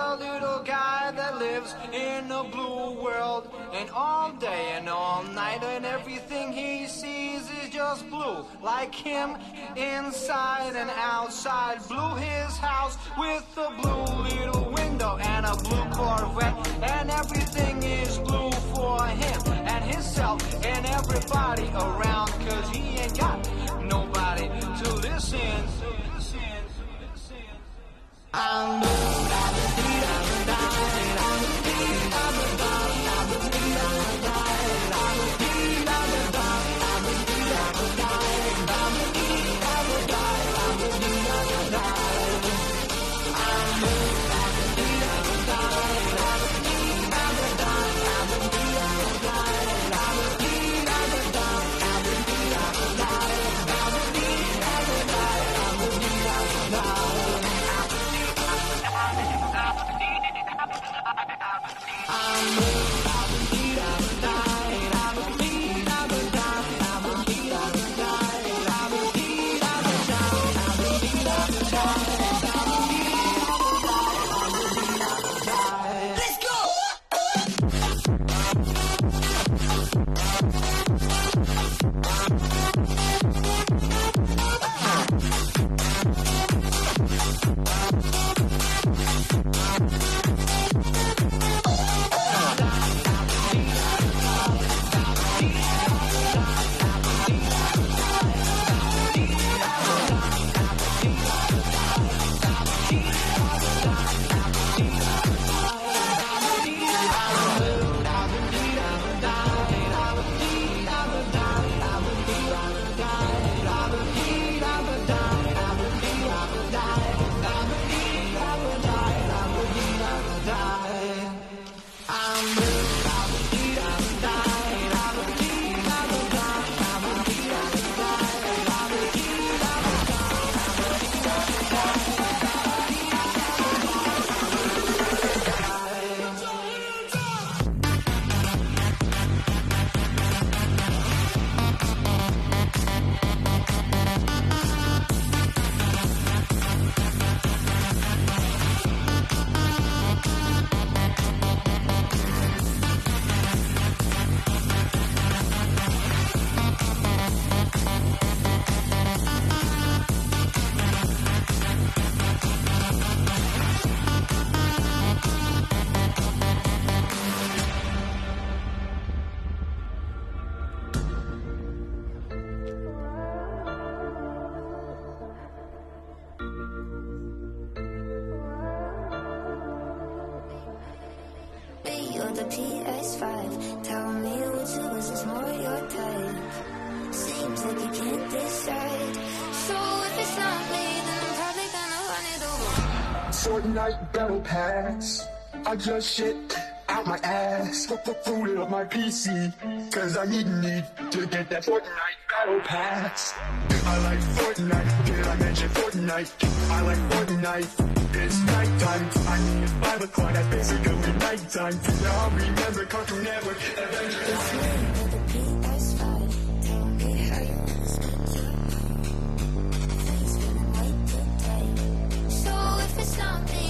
a little guy that lives in a blue world. And all day and all night, and everything he sees is just blue. Like him, inside and outside. Blue his house with a blue little window and a blue Corvette. And everything is blue for him and himself and everybody around. Cause he ain't got nobody to listen. I'm da da da da da da da da da da da da da da. Fortnite battle pass. I just shit out my ass. Food it my PC. Cause I need need to get that Fortnite battle pass. I like Fortnite. Did I mention Fortnite? I like Fortnite. It's nighttime. I mean, it's 5 o'clock. That's basically nighttime. Now I remember Cartoon Network. Avengers. for something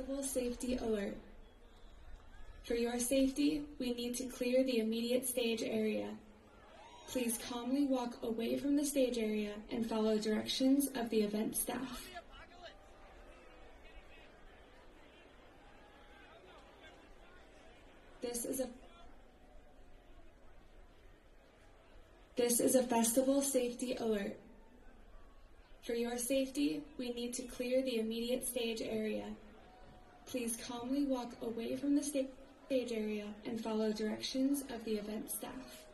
Festival safety alert. For your safety, we need to clear the immediate stage area. Please calmly walk away from the stage area and follow directions of the event staff. This is a This is a festival safety alert. For your safety, we need to clear the immediate stage area. Please calmly walk away from the stage area and follow directions of the event staff.